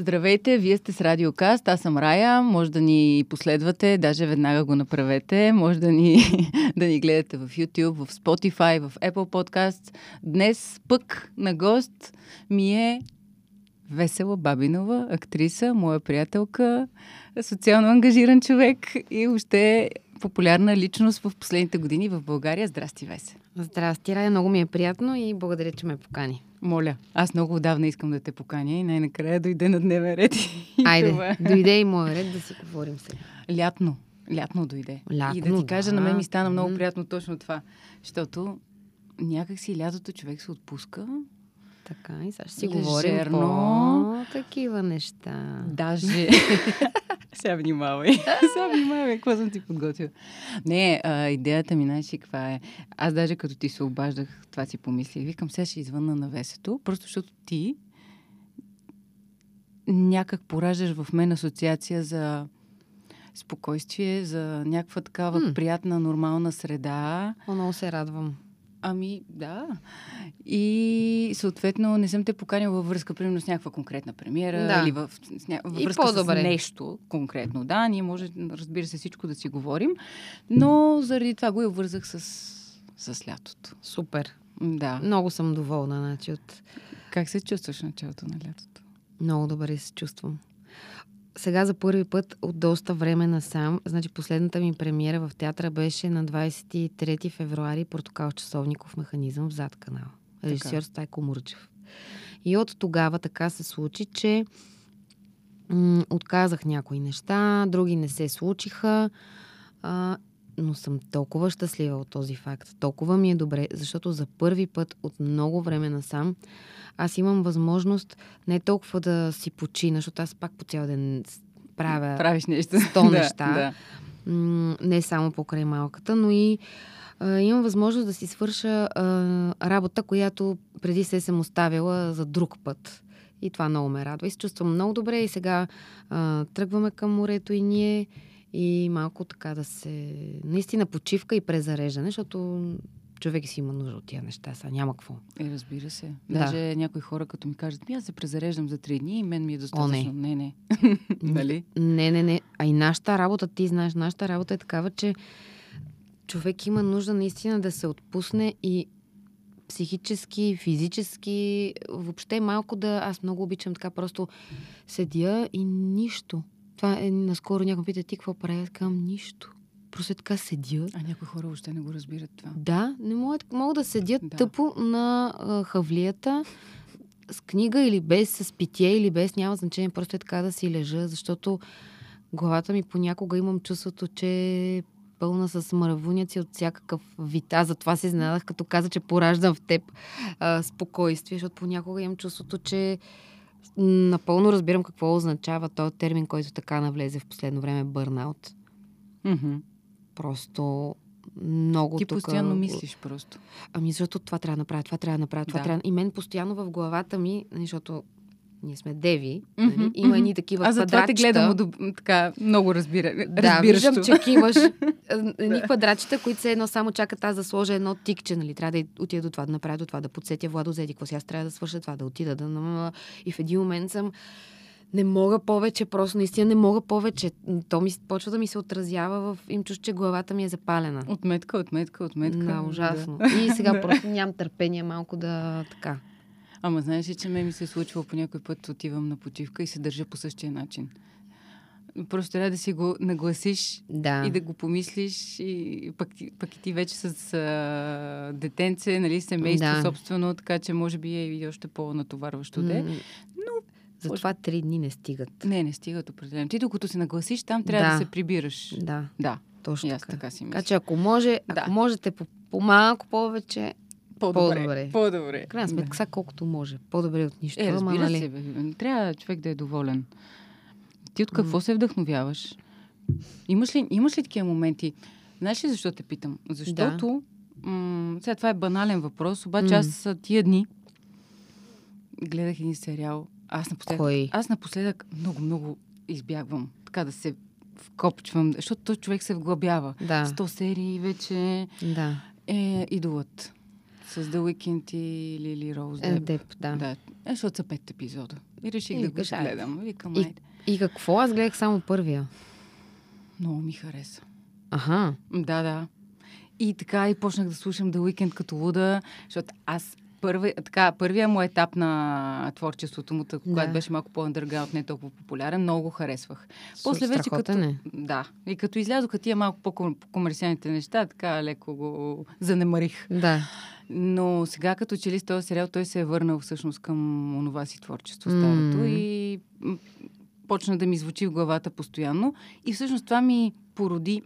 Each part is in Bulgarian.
Здравейте, вие сте с Радиокаст, аз съм Рая, може да ни последвате, даже веднага го направете, може да ни, да ни гледате в YouTube, в Spotify, в Apple Podcasts. Днес пък на гост ми е Весела Бабинова, актриса, моя приятелка, социално ангажиран човек и още популярна личност в последните години в България. Здрасти, Весе! Здрасти, Рая, много ми е приятно и благодаря, че ме покани. Моля, аз много отдавна искам да те поканя и най-накрая дойде на дневен ред. Айде, това. дойде и моя ред да си говорим сега. Лятно. Лятно дойде. Лятно, и да ти кажа, да. на мен ми стана много приятно точно това. Защото някак си лятото човек се отпуска. Така, и сега ще си Лежерно. говорим по такива неща. Даже... Сега внимавай. Сега внимавай, какво съм ти подготвила. Не, а, идеята ми, знаеш каква е? Аз даже като ти се обаждах, това си помислих. Викам, сега ще извънна на весето, просто защото ти някак пораждаш в мен асоциация за спокойствие, за някаква такава М. приятна, нормална среда. О, много се радвам. Ами, да. И съответно не съм те поканила във връзка, примерно, с някаква конкретна премиера Да. или в, с, ня... във връзка с нещо конкретно. Да, ние може, разбира се, всичко да си говорим, но заради това го и обвързах с, с лятото. Супер. Да. Много съм доволна, значи от... Как се чувстваш в началото на лятото? Много добре се чувствам. Сега за първи път от доста време насам, значи последната ми премиера в театъра беше на 23 февруари Портокал часовников механизъм в зад канал. Режисьор Стайко Мурчев. И от тогава така се случи, че м- отказах някои неща, други не се случиха, а, но съм толкова щастлива от този факт. Толкова ми е добре, защото за първи път от много време насам аз имам възможност не толкова да си почина, защото аз пак по цял ден правя Правиш нещо. сто Да, неща. Да. не само покрай малката, но и а, имам възможност да си свърша а, работа, която преди се съм оставила за друг път. И това много ме радва. И се чувствам много добре. И сега а, тръгваме към морето и ние и малко така да се... Наистина почивка и презареждане, защото човек си има нужда от тия неща. Сега няма какво. Е, разбира се. Да. Даже някои хора, като ми кажат, ми аз се презареждам за три дни и мен ми е достатъчно. не, не. нали? Не, не, не. А и нашата работа, ти знаеш, нашата работа е такава, че човек има нужда наистина да се отпусне и психически, физически, въобще малко да... Аз много обичам така просто седя и нищо. Това е наскоро някой пита, ти какво правя? Аз казвам, нищо. Просто така седя. А някои хора въобще не го разбират това. Да, не мога, мога да седя Да. тъпо на а, хавлията с книга или без, с питие или без, няма значение, просто е така да си лежа, защото главата ми понякога имам чувството, че е пълна с мравуняци от всякакъв вид. Аз затова се изненадах, като каза, че пораждам в теб а, спокойствие, защото понякога имам чувството, че напълно разбирам какво означава този термин, който така навлезе в последно време бърнаут. Мгм. Просто много Ти тук... постоянно мислиш просто. Ами защото това трябва да направя, това трябва да направя, това Да. трябва. И мен постоянно в главата ми, нали, защото ние сме деви, нали, има едни такива Аз затова те квадратчета. гледам удоб... така много разбира... Да, разбиращо. виждам, че киваш а, едни квадратчета, които се едно само чакат аз да сложа едно тикче, нали? Трябва да отида до това, да направя до това, да подсетя Владо Зеди, какво сега трябва да свърша това, да отида, да... И в един момент съм не мога повече, просто наистина не мога повече. То ми почва да ми се отразява в им чуш, че главата ми е запалена. Отметка, отметка, отметка. Да, ужасно. Да. И сега Да. просто нямам търпение малко да така. Ама знаеш ли, че ме ми се е случвало по някой път отивам на почивка и се държа по същия начин. Просто трябва да си го нагласиш Да. и да го помислиш и пък, пък и ти вече с а, детенце, нали, семейство Да. собствено, така че може би е и още по-натоварващо да е. М, Затова три дни не стигат. Не, не стигат определено. Ти докато се нагласиш, там трябва да, Да. се прибираш. Да, Да, точно така. така си Така мисля. че ако може, Да. ако можете по, по малко повече, По-добре. по-добре. По-добре. крайна сметка, сега колкото може. По-добре от нищо. Е, ама, разбира нали? се, бе. Трябва човек да е доволен. Ти от какво се вдъхновяваш? Имаш ли, имаш ли такива моменти? Знаеш ли защо те питам? Защото, м- сега това е банален въпрос, обаче М. аз тия дни гледах един сериал. Аз напоследък, Кой? аз напоследък много, много избягвам. Така да се вкопчвам, защото той човек се вглъбява. Да, Сто серии вече да. е идолът. С The Weeknd и Лили Роуз Е, Деп. Деп, да. Да, е, защото са пет епизода. И реших И да го гледам. Викам, И-. И какво? Аз гледах само първия. Много ми хареса. Аха. Да, да. И така и почнах да слушам The Weeknd като луда, защото аз първи, така, първия му етап на творчеството му, да. когато беше малко по-underground, не толкова популярен, много го харесвах. После вече като... Страхотен е. Да. И като излязоха тия малко по-комерциалните неща, така леко го занемарих. Да. Но сега като че ли с този сериал, той се е върнал всъщност към онова си творчество, старото М. и почна да ми звучи в главата постоянно. И всъщност това ми породи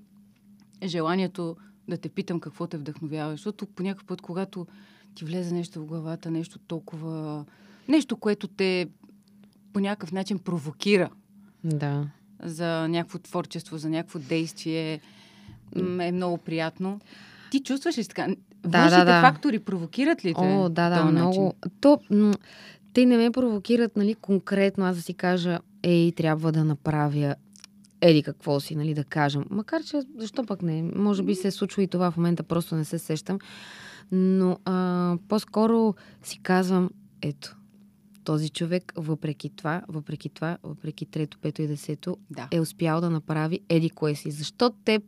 желанието да те питам какво те вдъхновява. Защото по някакъв път, когато ти влезе нещо в главата, нещо толкова... Нещо, което те по някакъв начин провокира Да. за някакво творчество, за някакво действие, е много приятно. Ти чувстваш ли така? Да, Външните да, да. фактори провокират ли те? О, да, да, много. начин? То, м- те не ме провокират, нали, конкретно аз да си кажа, ей, трябва да направя еди какво си, нали, да кажем. Макар, че защо пък не? Може би се е случва и това в момента, просто не се сещам. Но а, по-скоро си казвам, ето, този човек, въпреки това, въпреки това, въпреки трето, пето и десето, Да. е успял да направи еди кое си. Защо теб,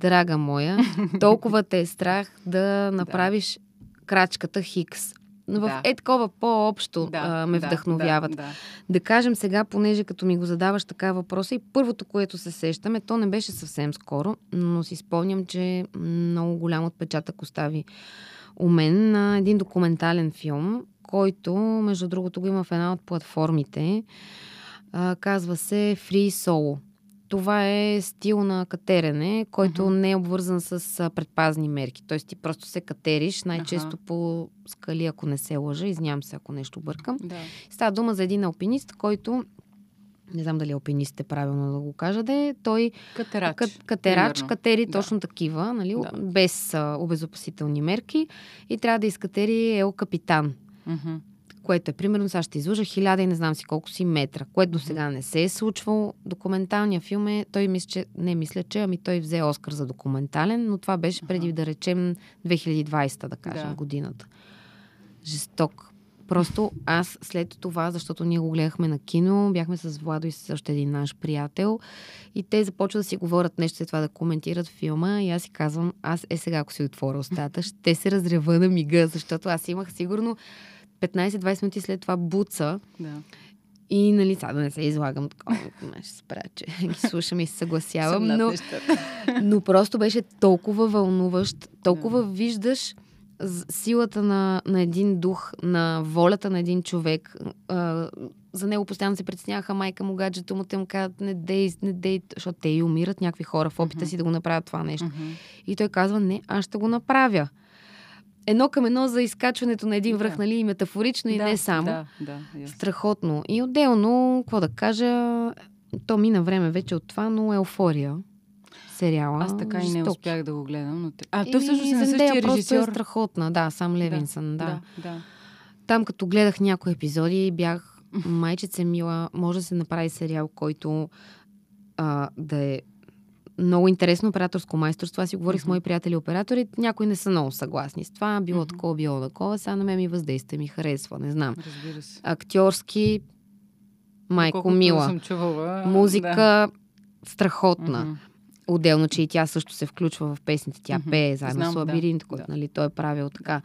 драга моя, толкова те е страх да направиш крачката Хикс? Но в Да. е такова по-общо а, ме да, вдъхновяват. Да, да. Да кажем сега, понеже като ми го задаваш така въпроса и първото, което се сещаме, то не беше съвсем скоро, но си спомням, че много голям отпечатък остави у мен на един документален филм, който, между другото, го има в една от платформите. А, казва се Free Solo. Това е стил на катерене, който Мгм. не е обвързан с предпазни мерки. Тоест ти просто се катериш, най-често Аха. по скали, ако не се лъжа. Извинявам се, ако нещо бъркам. да. Става дума за един алпинист, който не знам дали алпинист е правилно да го кажа, да е, той Катерач. кат, катерач, примерно. катери Да. точно такива, нали, Да. без а, обезопасителни мерки и трябва да изкатери Ел Капитан, Мгм. Което е примерно, сега ще излъжа хиляда и не знам си колко си метра, което до сега не се е случвало. Документалният филм е, той мисля, че, не мисля, че, ами той взе Оскар за документален, но това беше преди, да речем, 2020, да кажем, Да. годината. Жесток. Просто аз след това, защото ние го гледахме на кино, бяхме с Владо и с още един наш приятел и те започват да си говорят нещо след това да коментират филма и аз си казвам, аз е сега, ако си отворя устата, ще се разрева на мига, защото аз имах сигурно 15-20 минути след това буца Да. и нали, сега да не се излагам такова, ще спра, че ги слушам и се съгласявам, но, но просто беше толкова вълнуващ, толкова виждаш з- силата на, на един дух, на волята на един човек. А, за него постоянно се притесняваха майка му, гаджето му, те му казват не дей, не дей, защото те и умират някакви хора в опита Мгм. си да го направят това нещо. Мгм. И той казва, не, аз ще го направя. Едно към едно за изкачването на един връх, Да. нали, и метафорично, и да, не само. Да, да. ясно. Страхотно. И отделно, какво да кажа, то мина време вече от това, но еуфория. Сериала. Аз така и не успях да го гледам. Но... А, той всъщност е на същия просто режисьор. е страхотна. Да, сам Левинсън, да. да. да, да. Там като гледах някои епизоди, бях майчице мила. Може да се направи сериал, който а, да е много интересно операторско майсторство. Аз си говорих с Мгм. мои приятели оператори. Някои не са много съгласни с това. Било Мгм. такова, било такова. Сега на мен ми въздейства, ми харесва. Не знам. Разбира се. Актьорски, майко Колкото мила. съм чувала. Музика Да. страхотна. Мгм. Отделно, че и тя също се включва в песните. Тя Мгм. пее заедно Знам, с да, Лабиринт, който да. нали, той е правил така.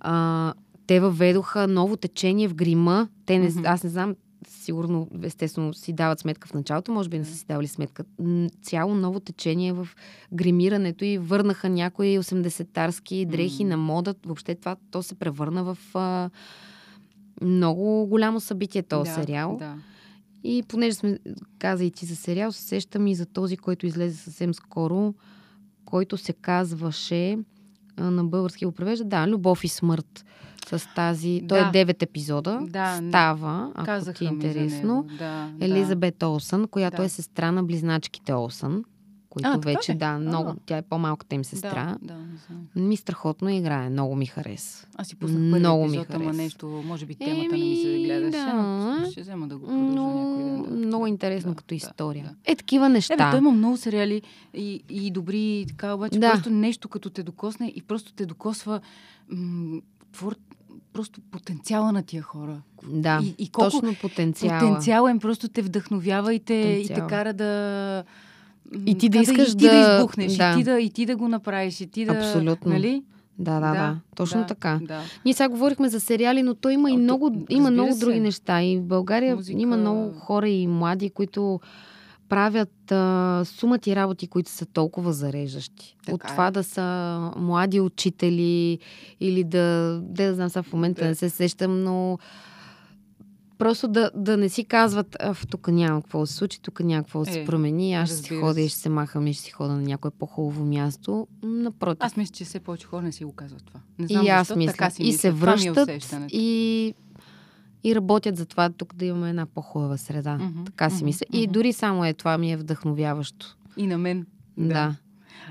А, те въведоха ново течение в грима. Те не, Мгм. Аз не знам, сигурно, естествено, си дават сметка в началото, може би не са си давали сметка. Цяло ново течение в гримирането и върнаха някои 80-тарски дрехи М. на мода. Въобще това, то се превърна в а, много голямо събитие този да, сериал. Да. И понеже сме, каза и ти за сериал, се сещам и за този, който излезе съвсем скоро, който се казваше а, на български го превежда, да, Любов и смърт. С тази, той Да. е 9 епизода, Да, става, ако Казаха ти е ми интересно. Да, Елизабет Олсън, която Да. е сестра на близначките Олсън, които А, вече, ли? да, много, А. тя е по-малката им да. сестра. Да, да. Ми страхотно играе, много ми хареса. Аз си пуснах първи Много ми епизод, ама хареса. нещо, може би темата не ми се Еми, гледаше, да. но ще взема да го продължа някой ден. Но Да. много интересно да, като да, история. да. Е, такива неща. Е, бе, той има много сериали и, и добри, и така, обаче Да. просто нещо като те докосне и просто те докосва м- твор, просто потенциала на тия хора. Да, и, и колко точно потенциала. потенциала им просто те вдъхновява и те, и те кара да... И ти да така искаш и ти да, да- избухнеш, да. И, ти да, и ти да го направиш, и ти да... Абсолютно. Нали? Да, да, да, Точно да, така. Да. Ние сега говорихме за сериали, но той има и А, то- много, има много се. други неща. И в България Музика. има много хора и млади, които правят а, сумати работи, които са толкова зареждащи. Така От е. това да са млади учители или да, де да знам сега в момента Да. не се сещам, но просто да, да не си казват, тук няма какво да се случи, тук няма какво да се Е, промени, аз ще си ходя и ще се махам и ще си ходя на някое по-хубаво място. Напротив. Аз мисля, че все повече хора не си го казват това. Не И знам аз защо, мисля. така си и мисля. се е връщат усещането. и, и работят за това тук да имаме една по-хубава среда. Мгм, Така си мгм, мисля. И дори само е това ми е вдъхновяващо. И на мен. Да.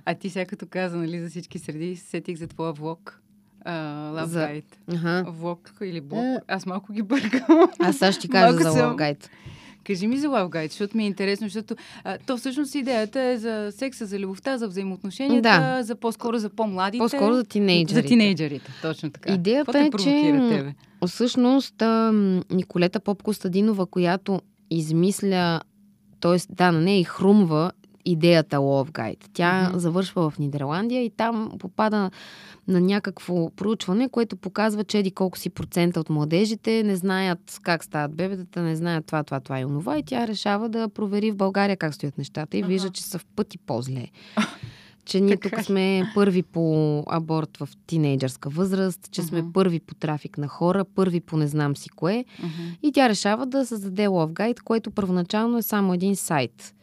А ти сега като каза, нали, за всички среди, се сетих за твоя влог. Love За- Guide. Ага. Влог или блог. Е. Аз малко ги бъркам. Аз сега ще кажа Малко за съм- Love Guide. Кажи ми за Love Guide, защото ми е интересно, защото а, то всъщност идеята е за секса, за любовта, за взаимоотношенията, Да. за по-скоро за по-младите. По-скоро за тинейджерите. За тинейджерите, точно така. Идеята е, че- тебе? Всъщност, а, Николета Поп Костадинова, която измисля, т.е. да, на нея и хрумва идеята Love Guide. Тя Мгм. завършва в Нидерландия и там попада на някакво проучване, което показва, че еди колко си процента от младежите не знаят как стават бебетата, не знаят това, това, това и онова. И тя решава да провери в България как стоят нещата и вижда, че са в пъти по-зле. Че ние Така тук ли? сме първи по аборт в тинейджърска възраст, че сме Мгм. първи по трафик на хора, първи по не знам си кое. Мгм. И тя решава да създаде Love Guide, което първоначално е само един сайт.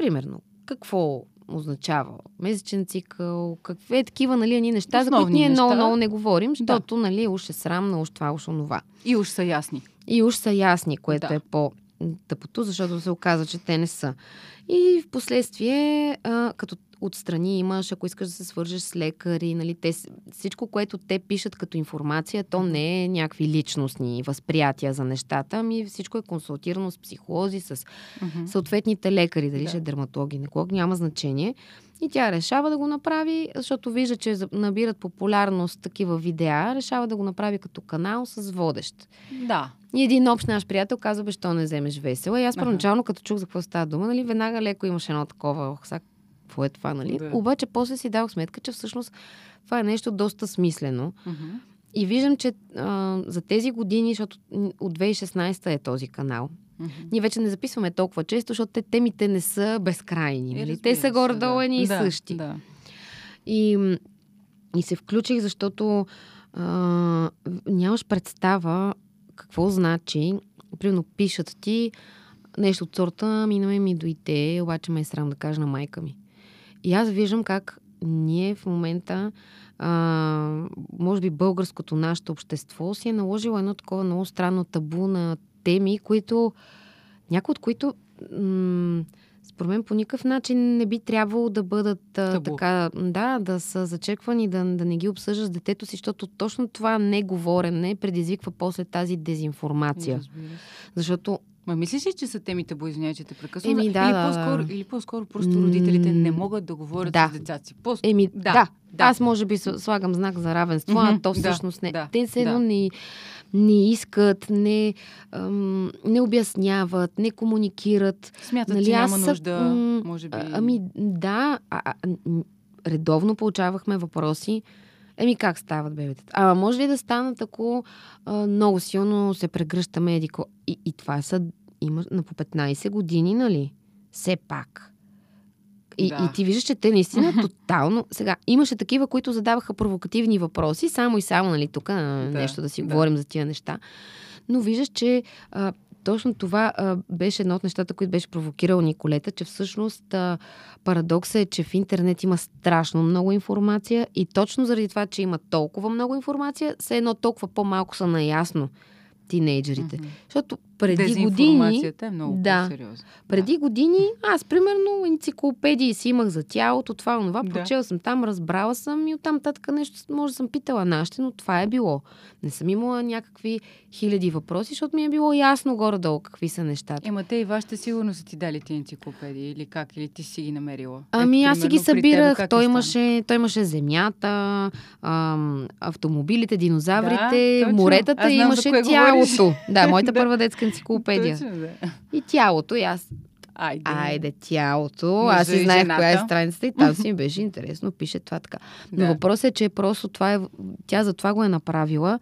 Примерно, какво означава месечен цикъл, какви е такива, нали, едни неща, за които Основни ние много, неща. много не говорим, Да. защото, нали, уж е срамно, уж това, уж онова. И уж са ясни. И уж са ясни, което Да. е по-тъпото, защото се оказва, че те не са. И в последствие, а, като отстрани имаш, ако искаш да се свържеш с лекари, нали, те, всичко, което те пишат като информация, то не е някакви личностни възприятия за нещата, ами всичко е консултирано с психолози, с Мгм. съответните лекари, дали Да. ще е дерматолог, гинеколог, няма значение. И тя решава да го направи, защото вижда, че набират популярност такива видеа, решава да го направи като канал с водещ. Да. И един общ наш приятел казва, бе, що не вземеш весела. И аз първоначално, като чух за какво става дума, нали, веднага леко имаше едно такова, сега, какво е това, нали? Да. Обаче после си дадох сметка, че всъщност това е нещо доста смислено. Мгм. И виждам, че а, за тези години, защото от 2016 е този канал, Мгм. ние вече не записваме толкова често, защото те, темите не са безкрайни. Е, Нали? Те са горе-долу да. и да, същи. Да. И, и се включих, защото а, нямаш представа какво значи. Примерно пишат ти нещо от сорта, ми на мен ми дойде, обаче ме е срам да кажа на майка ми. И аз виждам как ние в момента, а, може би българското нашето общество си е наложило едно такова много странно табу на теми, които, някои от които м- според мен по никакъв начин не би трябвало да бъдат а, Табу. така, да, да са зачеквани, да, да не ги обсъждаш с детето си, защото точно това неговорене предизвиква после тази дезинформация. Защото Ма мислиш ли, че са темите бо, извиняй, че те прекъсвам? Еми, да, или, да, по-скоро, да. или по-скоро просто родителите не М, могат да говорят да. с децата си. По- Еми, да, Да, да, да. Аз може би слагам знак за равенство, Мгм, а то да, всъщност не. да, Те се едно да. не, не искат, не, ам, не обясняват, не комуникират. Смятат, Нали, че аз няма са- нужда, м, може би. А, ами да, а, а, м, редовно получавахме въпроси. Еми как стават бебетата? А може ли да станат, ако а, много силно се прегръщаме едико? И, и това са има на по 15 години, нали? Все пак. И, Да. и ти виждаш, че те наистина тотално... Сега, имаше такива, които задаваха провокативни въпроси, само и само, нали, тук да, нещо да си да. говорим за тия неща. Но виждаш, че а, точно това а, беше едно от нещата, които беше провокирал Николета, че всъщност а, парадоксът е, че в интернет има страшно много информация и точно заради това, че има толкова много информация, все едно толкова по-малко са наясно тинейджерите. Мгм. Защото преди години... Дезинформацията е много Да. по-сериозна. Преди години аз, примерно, енциклопедии си имах за тялото, това, онова, Да. прочела съм там, разбрала съм и оттам татък нещо може да съм питала нашите, но това е било. Не съм имала някакви хиляди въпроси, защото ми е било ясно горе-долу какви са нещата. Ема те и вашите сигурно са ти дали ти енциклопедии или как? Или ти си ги намерила? Ами Ето, аз си ги събирах. как Той е имаше, той имаше земята, ам, автомобилите, динозаврите, Да, точно. моретата и имаше кое говориш. тялото. Да, моята Да. първа детска енциклопедия. Точно, да. И тялото. И аз, Айде. айде, тялото. Мъжа Аз си знаех жената. коя е страницата и там си ми беше интересно. Пише това така. Но Да. въпросът е, че просто това е, тя за това го е направила.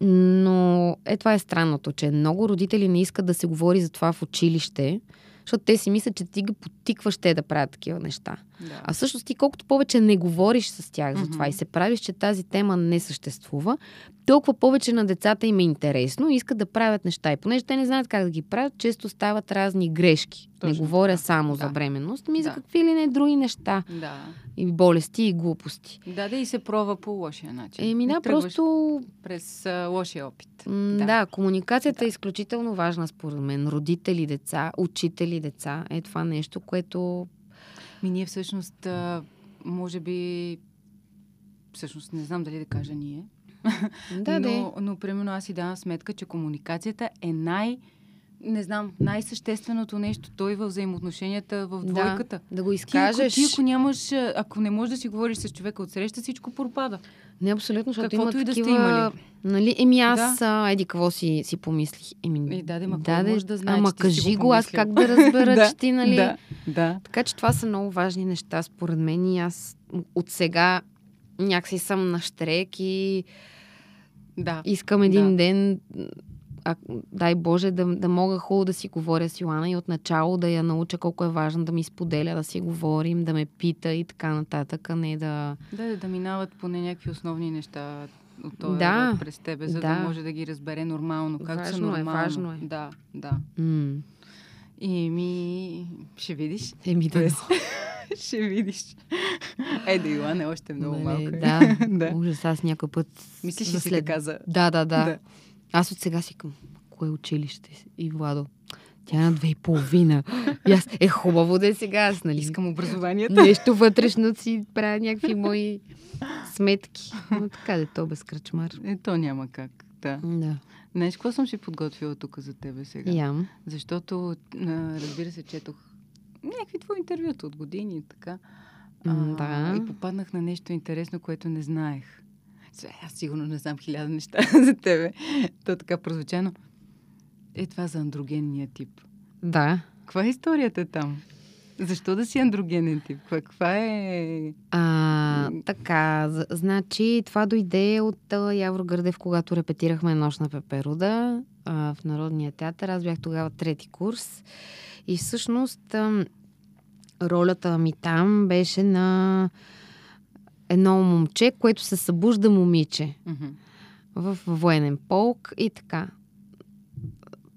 Но е това е странното, че много родители не искат да се говори за това в училище, защото те си мислят, че ти ги потикваш те да правят такива неща. Да. А всъщност ти колкото повече не говориш с тях за това Мгм. и се правиш, че тази тема не съществува, толкова повече на децата им е интересно и искат да правят неща. И понеже те не знаят как да ги правят, често стават разни грешки. не Точно говоря така. само за Да. бременност, ми за Да. какви ли не други неща. Да. И болести, и глупости. Да, да и се пробва по лошия начин. Еми да, просто През а, лошия опит. М, Да. Да. комуникацията Да. е изключително важна според мен. Родители, деца, учители, деца. Е това нещо, което... Ми ние всъщност, може би, всъщност не знам дали да кажа ние, Да, да. но, но примерно аз си давам сметка, че комуникацията е най- не знам, най-същественото нещо. Той в взаимоотношенията в двойката. Да го Ти, изкажеш. ако, ти, ако нямаш, ако не можеш да си говориш с човека от среща, всичко пропада. Не, абсолютно, защото Каквото има и да сте такива... имали. Нали, еми аз, да. еди, какво си, си помислих? Еми, Е, да, де, ма кой може да знае, ама ти кажи го го, аз как да разбера, Да, че ти, нали... Да, да. Така че това са много важни неща, според мен. И аз от сега някакси съм на штрек и Да. искам един Да. ден, а, дай Боже, да, да мога хубаво да си говоря с Йоана и отначало да я науча колко е важно да ми споделя, да си говорим, да ме пита и така нататък, а не да... Да, да, минават поне някакви основни неща от този Да, през тебе, за да. да. може да ги разбере нормално. Как са Важно е, нормално. важно е. Да, да. М- И ми, ще видиш. Еми да. Ще видиш. Е, да, Йоан е още много Нали, малка. Да, да. Ужас, аз някой път... Мислиш ли си така за... Да, да, да, Да. Аз от сега си към кое училище и Владо. Тя е на две и половина. И аз, е хубаво да е сега, аз, нали? Искам образованието. Нещо вътрешно си правя някакви мои сметки. Но така де, то без кръчмар. Е, то няма как. Да. Да. Знаеш, какво съм си подготвила тук за тебе сега? Ям. Защото, разбира се, четох някакви твои интервюта от години и така. Да. И попаднах на нещо интересно, което не знаех. Сега, аз сигурно не знам хиляда неща за тебе. То така прозвучано. Е това за андрогенния тип. Да. Каква е историята там? Защо да си андрогенен тип? Каква, е... А, така, значи това дойде от а, Явро Гърдев, когато репетирахме Нощ на Пеперуда а, в Народния театър. Аз бях тогава трети курс. И всъщност ам, ролята ми там беше на едно момче, което се събужда момиче Мгм. в военен полк и така.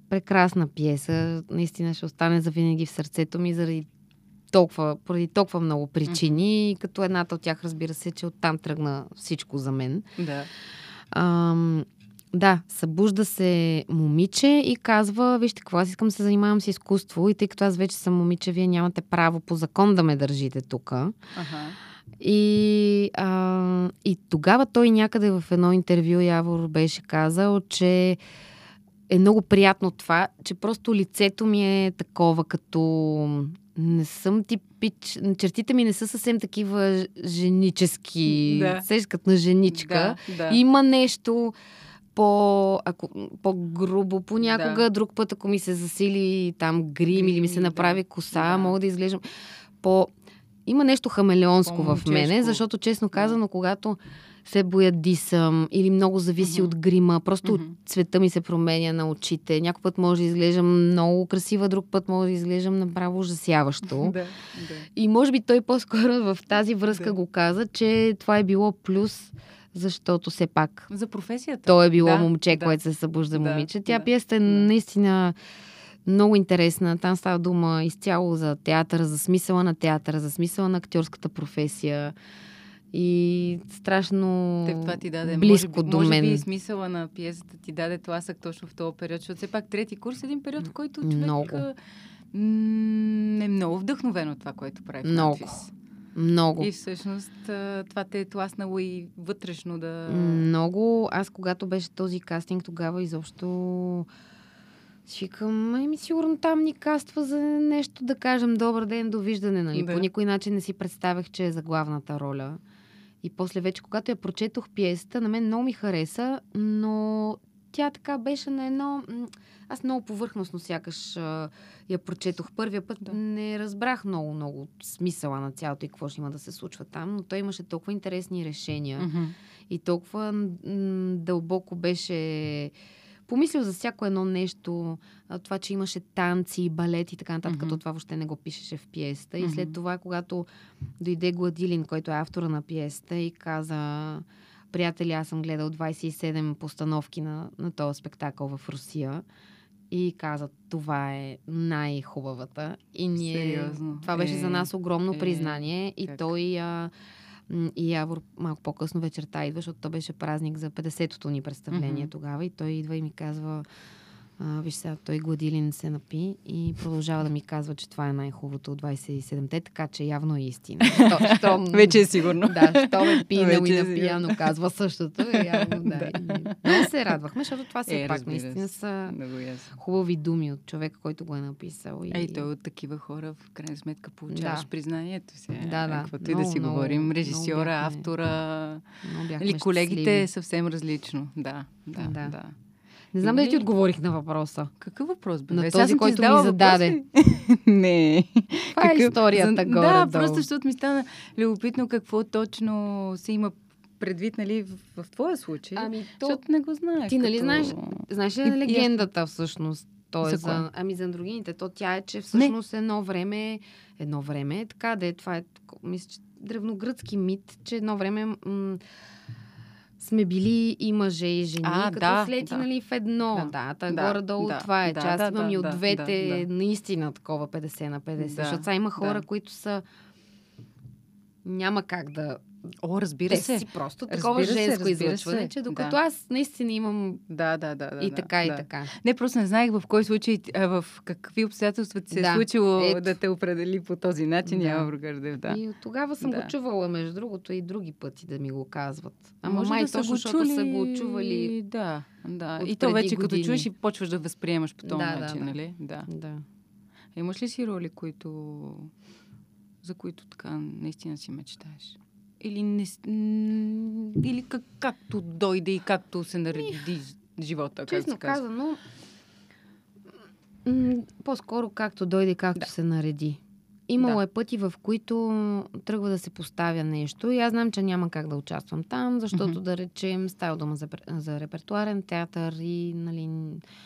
Прекрасна пиеса. Наистина ще остане завинаги в сърцето ми заради толкова, поради толкова много причини. Mm-hmm. Като едната от тях, разбира се, че оттам тръгна всичко за мен. Да. Ам, да, събужда се момиче и казва, вижте какво, аз искам да се занимавам с изкуство и тъй като аз вече съм момиче, вие нямате право по закон да ме държите тук. Ага. И, а, и тогава той някъде в едно интервю Явор беше казал, че е много приятно това, че просто лицето ми е такова, като не съм типич... Чертите ми не са съвсем такива женически. Да. Сеш като на женичка. Да, да. Има нещо по, ако, по-грубо понякога, Да. друг път, ако ми се засили там грим или ми се направи да. коса, Да. мога да изглеждам по... Има нещо хамелеонско в мене, защото честно казано, когато се боядисам или много зависи Мгм. от грима, просто Мгм. цвета ми се променя на очите. Някой път може да изглеждам много красива, друг път може да изглеждам направо ужасяващо. Да, да. И може би той по-скоро в тази връзка Да. го каза, че това е било плюс, защото все пак За професията. то е било Да, момче, да. което се събужда Да, момиче. Тя да, пиесата е да. наистина много интересна. Там става дума изцяло за театъра, за смисъла на театъра, за смисъла на актьорската професия. И страшно Теб това ти даде. близко може, би, до може мен. би смисъла на пиесата ти даде тласък точно в този период, защото все пак трети курс е един период, в който човек Много. м, е много вдъхновен от това, което прави Много. надвис. Много. И всъщност това те е тласнало и вътрешно да... Много. Аз, когато беше този кастинг, тогава изобщо си викам, еми сигурно там ни каства за нещо да кажем добър ден, довиждане, нали? Да. По никой начин не си представях, че е за главната роля. И после вече, когато я прочетох пиесата, на мен много ми хареса, но тя така беше на едно... Аз много повърхностно сякаш а, я прочетох. Първия път Да. не разбрах много, много смисъла на цялото и какво ще има да се случва там, но той имаше толкова интересни решения. Мгм. И толкова м, дълбоко беше помислил за всяко едно нещо. Това, че имаше танци, балет и така нататък, Мгм. като това въобще не го пишеше в пиесата. И след това, когато дойде Гладилин, който е автора на пиесата и каза приятели, аз съм гледал 27 постановки на, на този спектакъл в Русия. И каза, това е най-хубавата. И ние... Сериозно? Това беше Е, за нас огромно е, признание. И как? той... А, и Явор малко по-късно вечерта идва, защото то беше празник за 50-тото ни представление Мгм. тогава. И той идва и ми казва, а, виж сега, той Гладилин се напи и продължава да ми казва, че това е най-хубавото от 27-те, така че явно е истина. Що, щом, Вече е сигурно. Да, що ме пинал и е на пияно казва същото. И явно, да. Да. И Много се радвахме, защото това все Е, пак наистина са хубави думи от човека, който го е написал. И... Ей, той от такива хора в крайна сметка получаваш Да. признанието си. Да, да. Каквото и да си много, говорим, режисьора, автора, Много нали, колегите е съвсем различно. Да, да, Да. да. Не знам дали ти отговорих на въпроса. Какъв въпрос бе? На този, сега ти който ми зададе. Не. Това е историята За- горе Да, просто защото ми стана любопитно какво точно се има предвид, нали, в, в твоя случай. Ами, то... Защото не го знаех. Ти нали като... знаеш, знаеш ли И- легендата всъщност? То е За за, ами за андрогините. То тя е, че всъщност едно време, едно време, така да е, това е, мисля, че древногръцки мит, че едно време м- сме били и мъже, и жени, А, като да, слети, да. нали, в едно. Да, Да. да, горе-долу да, това е. да, че аз да, имам да, и от двете да, да. наистина такова 50 на 50. Да, защото сега има хора, да. които са няма как да... О, разбира Те се. си просто такова Разбира се, женско разбира излъчване, се. че докато Да. аз наистина имам Да, да, да. да и да, така, и да. така. Не, просто не знаех в кой случай, а, в какви обстоятелства ти се Да, е случило ето. да те определи по този начин, Да. Явор Гърдев. Да. И от тогава съм Да. го чувала, между другото, и други пъти да ми го казват. Ама Може май да са точно, го защото чули... са го чували. Да, да. И то вече като години. чуеш и почваш да възприемаш по този Да, да, начин, да. нали? Да. Да. Имаш ли си роли, които... за които така наистина си мечтаеш? Или, не... Или как, както дойде и както се нареди живота, как Честно казва? казано, по-скоро както дойде, както Да. се нареди. Имало Да. е пъти, в които тръгва да се поставя нещо и аз знам, че няма как да участвам там, защото Мгм. да речем става дума за, за репертуарен театър и нали,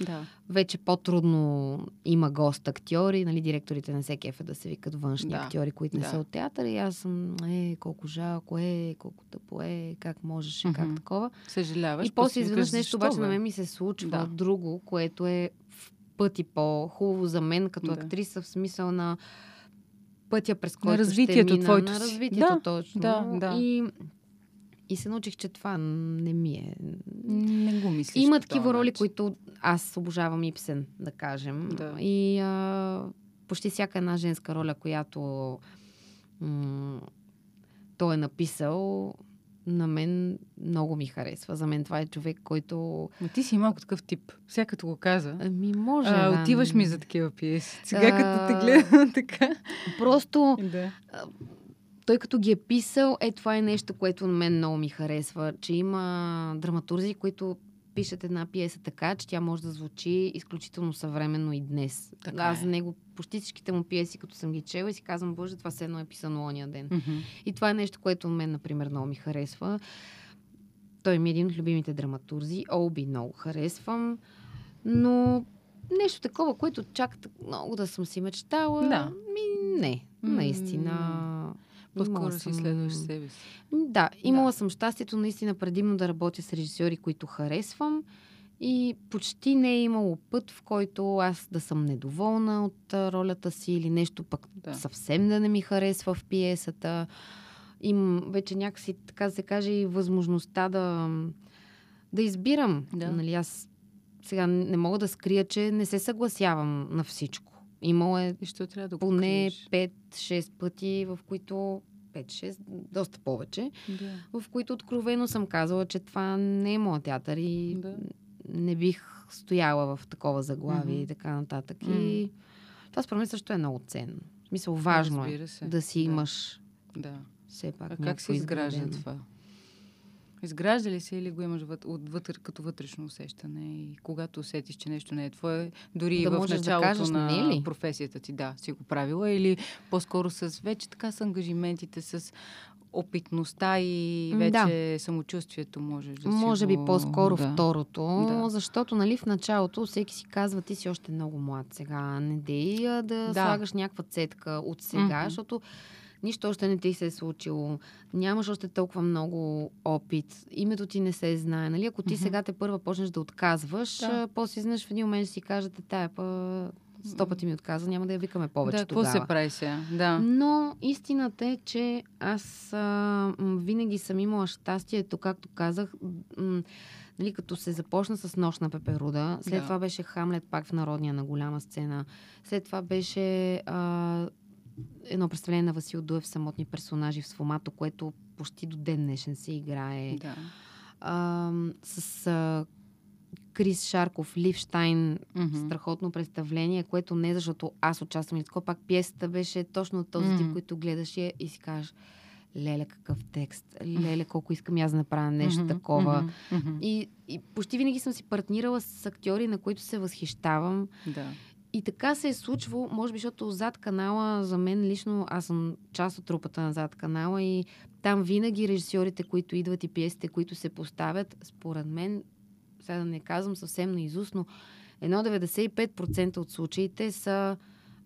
Да. вече по-трудно има гост актьори, нали, директорите на всеки ефе да се викат външни Да, актьори, които не да. са от театър и аз съм, е, колко жалко е, колко тъпо е, как можеше, Мгм. как такова. Съжаляваш. и после изведнъж нещо обаче бе? на мен ми се случва Да. друго, което е в пъти по-хубаво за мен като Да. актриса в смисъл на пътя през който развитието ще мина, твоето на развитието Да, точно. да, да. И, и се научих, че това не ми е. Не го мислиш. Има такива роли, начин. които аз обожавам Ипсен, да кажем. Да. И а, почти всяка една женска роля, която м- той е написал, на мен много ми харесва. За мен това е човек, който Ма ти си малко такъв тип. Сега като го каза. ми може А, да... отиваш ми за такива пиеси. Сега А, като те гледам така. Просто Да. той като ги е писал, е това е нещо, което на мен много ми харесва, че има драматурзи, които пишат една пиеса така, че тя може да звучи изключително съвременно и днес. Така Аз е. за него почти всичките му пиеси, като съм ги чела и си казвам, боже, това все едно е писано ония ден. Мгм. И това е нещо, което мен, например, много ми харесва. Той ми е един от любимите драматурзи. Олби много харесвам. Но нещо такова, което чак много да съм си мечтала, Да. ми не. Наистина. По-скоро си съм- следваш себе си. Да, имала съм щастието наистина предимно да работя с режисьори, които харесвам. И почти не е имало път, в който аз да съм недоволна от ролята си или нещо пък Да. съвсем да не ми харесва в пиесата. им вече някакси, така да се каже, и възможността да, да избирам. Да. Нали, аз сега не мога да скрия, че не се съгласявам на всичко. Имало е И трябва да поне криеш? 5-6 пъти, в които 5-6, доста повече, Да. в които откровено съм казала, че това не е моят театър и Да. не бих стояла в такова заглавие Мгм. и така нататък. Мгм. И това според мен също е много ценно. В смисъл, важно е да си Да. имаш Да. все пак А как се изгражда това? Изгражда ли се или го имаш вътре, отвътре като вътрешно усещане? И когато усетиш, че нещо не е твое, дори Да в можеш да началото кажеш, на не е ли? професията ти, да, си го правила, или по-скоро с вече така с ангажиментите, с опитността и вече самочувствието можеш да си Може би го... по-скоро да. второто, Да. защото нали, в началото всеки си казва, ти си още много млад сега, не дей да, Да. слагаш някаква цетка от сега, Мгм. защото нищо още не ти се е случило, нямаш още толкова много опит, името ти не се знае. Нали? Ако ти Мгм. сега те първа почнеш да отказваш, Да. да. после изнъж в един момент си кажете, тая па сто пъти ми отказа, няма да я викаме повече Да, тогава. се прави сега? Да. Но истината е, че аз а, винаги съм имала щастието, както казах, м, нали, като се започна с Нощ на Пеперуда, след Да. това беше Хамлет пак в Народния на голяма сцена, след това беше а, едно представление на Васил Дуев Самотни персонажи в Сфомато, което почти до ден днешен се играе. да. А, с а, Крис Шарков, Ливштайн, Мгм. страхотно представление, което не защото аз участвам и такова, пак пиесата беше точно от този Мгм. тип, който гледаш я и си кажеш, леле какъв текст, леле колко искам аз да направя нещо Мгм, такова. мгм. И, и почти винаги съм си партнирала с актьори, на които се възхищавам. Да. И така се е случвало, може би, защото зад канала, за мен лично, аз съм част от трупата на зад канала и там винаги режисьорите, които идват и пиесите, които се поставят, според мен, сега да не казвам съвсем наизуст, но едно 95% от случаите са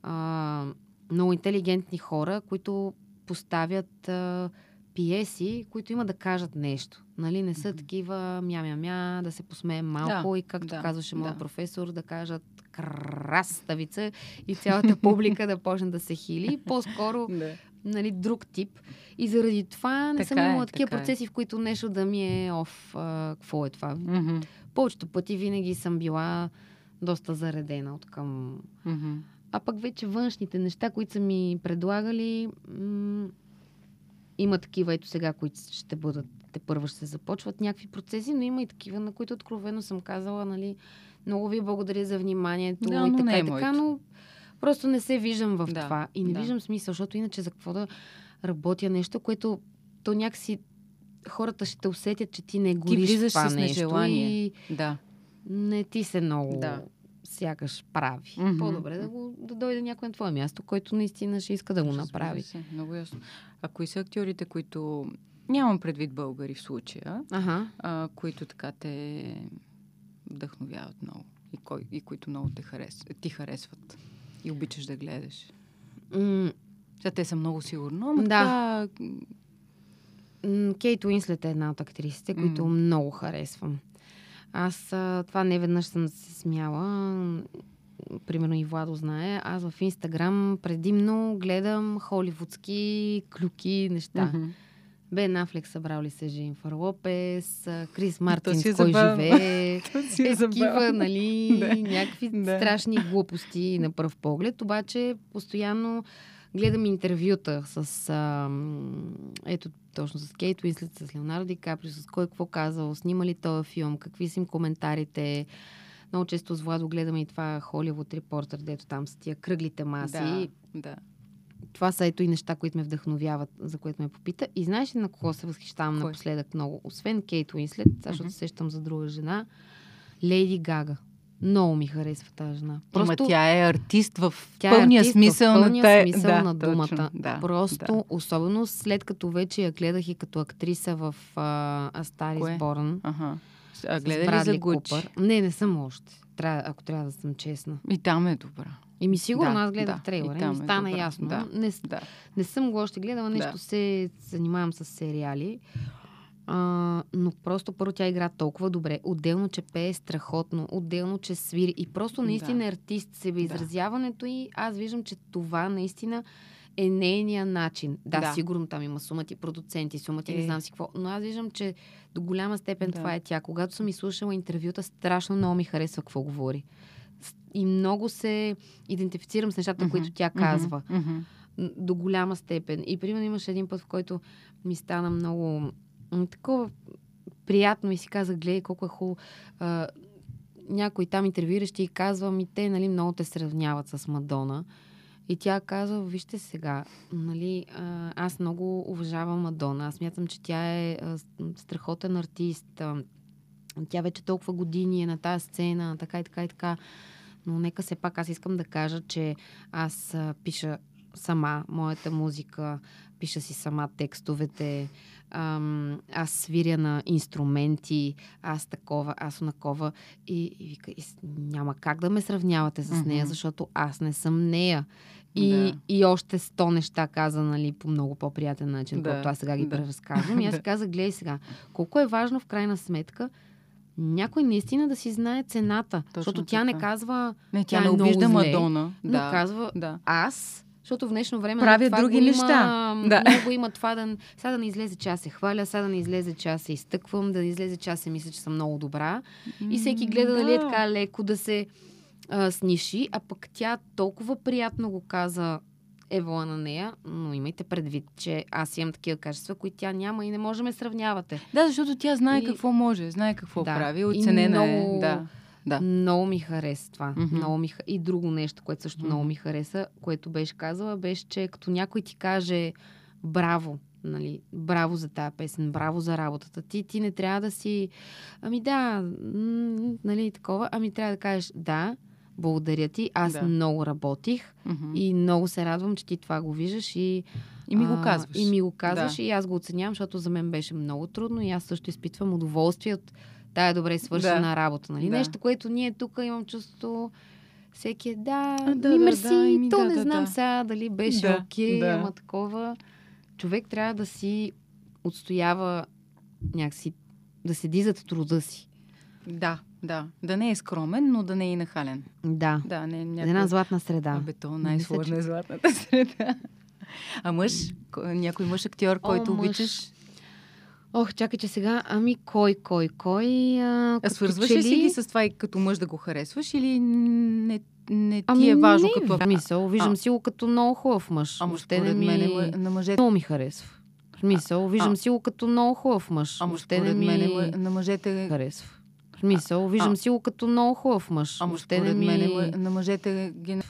а, много интелигентни хора, които поставят а, пиеси, които има да кажат нещо. Нали? Не са такива мя-мя-мя, да се посмеем малко Да, и както да, казваше моят да. професор, да кажат краставица и цялата публика да почне да се хили. По-скоро Да. нали, друг тип. И заради това не съм Така е, имала такива така е. процеси, в които нещо да ми е оф, а, какво е това. Мгм, Повечето пъти винаги съм била доста заредена от към... мгм. А пък вече външните неща, които са ми предлагали, м- има такива, ето сега, които ще бъдат, те първо ще се започват някакви процеси, но има и такива, на които откровено съм казала, нали, много ви благодаря за вниманието Да, и така не е така, моето. но просто не се виждам в Да, това. И не да. виждам смисъл, защото иначе за какво да работя нещо, което то някакси хората ще усетят, че ти не гориш влизаш това с нещо и Да. не ти се много Да. сякаш прави. Мгм. По-добре да, го, да дойде някой на твое място, който наистина ще иска да го направи. Се, много ясно. А кои са актьорите, които... Нямам предвид българи в случая, Ага. а, които така те вдъхновяват много и, кой, и които много те харес, ти харесват и обичаш да гледаш. Сега те са много сигурно, но Да. така... Кейт Уинслет е една от актрисите, които М. много харесвам. Аз а, това не веднъж съм се смяла. Примерно и Владо знае. Аз в Инстаграм предимно гледам холивудски клюки неща. Мгм. Бен Афлек събрал ли се Дженнифър Лопес, Крис Мартин с кой забавно. живее. Си е нали, Да. някакви Да. страшни глупости на пръв поглед, обаче постоянно гледам интервюта с, а, ето точно с Кейт Уинслет, с Леонардо Ди Каприо, с кой какво казал, снима ли този филм, какви са им коментарите. Много често с Владо гледаме и това Холивуд репортер, дето там са тия кръглите маси. Да, да. Това са ето и неща, които ме вдъхновяват, за което ме попита. И знаеш ли на кого се възхищавам Кой? напоследък много? Освен Кейт Уинслет, защото се сещам за друга жена, Лейди Гага. Много ми харесва тази жена. Просто... Ама тя е артист в тя пълния е артист смисъл в пълния на смисъл да, на точно, думата. Да, Просто, Да. особено след като вече я гледах и като актриса в uh, is Born. Ага. А гледа ли за Гучи? Купър. Не, не съм още. Трябва, ако трябва да съм честна. И там е добра. И ми сигурно Да, аз гледах да, трейлера и там ми е стана добра. ясно. Да. Не, Да. не съм го още гледала, нещо Да. се занимавам с сериали. А, но просто първо тя игра толкова добре. Отделно, че пее страхотно. Отделно, че свири. И просто наистина Да. е артист. Себеизразяването и аз виждам, че това наистина е нейния начин. Да, Да. сигурно там има сумати продуценти, сумати Е. не знам си какво, но аз виждам, че до голяма степен Да. това е тя. Когато съм изслушала интервюта, страшно много ми харесва какво говори. И много се идентифицирам с нещата, Мгм, които тя казва. Н- До голяма степен. И примерно имаше един път, в който ми стана много такова приятно и си казах, гледай колко е хубаво. Някой там интервюиращи и казва, ми те нали, много те сравняват с Мадона. И тя казва, вижте сега, нали, аз много уважавам Мадона. Аз мятам, че тя е страхотен артист. Тя вече толкова години е на тази сцена, така и така и така. Но нека все пак аз искам да кажа, че аз пиша сама моята музика, пиша си сама текстовете, ам, аз свиря на инструменти, аз такова, аз онакова. И, и вика, и, няма как да ме сравнявате с нея, защото аз не съм нея. И, Да. и още сто неща каза, нали, по много по-приятен начин, Да, да, аз сега ги да. преразказвам. И аз казах, гледай сега, колко е важно в крайна сметка някой наистина да си знае цената. Точно защото тя не казва Не, тя, Тя не е обижда зле, Мадона. но Да, казва да. аз, защото в днешно време нали, това други го има, неща. Да. Много има това да... Сега да не излезе, че аз се хваля, сега да не излезе, че аз се изтъквам, да не излезе, че аз се мисля, че съм много добра. И всеки гледа, М, нали, е да. така леко да се а, сниши, а пък тя толкова приятно го каза Евола на нея, но имайте предвид, че аз имам такива качества, които тя няма и не може да ме сравнявате. Да, защото тя знае И- какво може, знае какво Да. прави, И оценена е. много- Да. Да. Много ми хареса това. Мгм. Много ми... И друго нещо, което също Мгм. много ми хареса, което беше казала, беше, че като някой ти каже браво, нали, браво за тази песен, браво за работата ти, ти не трябва да си, ами да, нали, такова, ами трябва да кажеш да, благодаря ти, аз Да. много работих Мгм. и много се радвам, че ти това го виждаш и И ми го а, казваш. И ми го казваш Да. и аз го оценявам, защото за мен беше много трудно и аз също изпитвам удоволствие от тая добре свършена Да. работа. Нали? Да. Нещо, което ние тук имам чувство всеки е да, А, да, ми да, мерси, да, еми, то да, не да, знам да. сега дали беше Да, окей, да. ама такова. Човек трябва да си отстоява някакси, да седи зад труда си. Да, да. Да не е скромен, но да не е и нахален. Да, Да, не е една някакъв... златна среда. Абе, то най-сложна е златната среда. А мъж? Ко- Някой мъж актьор, който О, мъж. обичаш? Ох, чакай, че сега, ами кой, кой, кой? А, А свързваш ли си ги с това и като мъж да го харесваш или не, не ти Ами е важно не, като... в смисъл, виждам А. си го като много хубав мъж. Ама Въобще не ми... мен е на мъжете... Много ми харесва. В смисъл, виждам а. си го като много хубав мъж. Ама Въобще не ми мен е мъ- на мъжете... харесва. В смисъл, виждам А. си го като много хубав мъж. Ама Въобще не ми... мен е мъ- на мъжете... ген-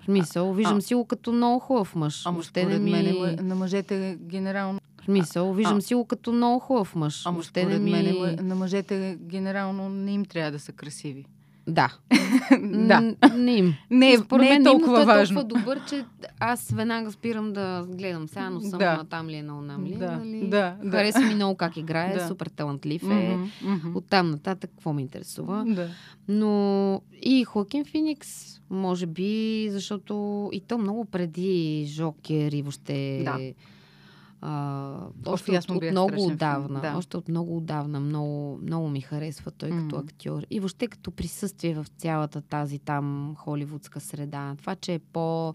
В смисъл, виждам А. си го като много хубав мъж. Ама Въобще не ми... мен е на мъжете генерално... В смисъл, виждам А. си го като много хубав мъж. Ама Въобще не ми... мен е на мъжете генерално не им трябва да са красиви. Да. да. Не им. Не, е- Според не е толкова той е важно. толкова добър, че аз веднага спирам да гледам сега, но съм Да. на там ли е, на онам ли. е, Да, нали? да, да. Харесва ми много как играе, Да. супер талантлив е. Мгм, мгм. Оттам нататък, какво ме интересува. Да. Но и Хоакин Феникс, може би, защото и то много преди Жокер и въобще... Да. А, Още от, от много страшен отдавна. да. Още от много отдавна. Много, много ми харесва той като Мгм. актьор. И въобще като присъствие в цялата тази там холивудска среда. Това, че е по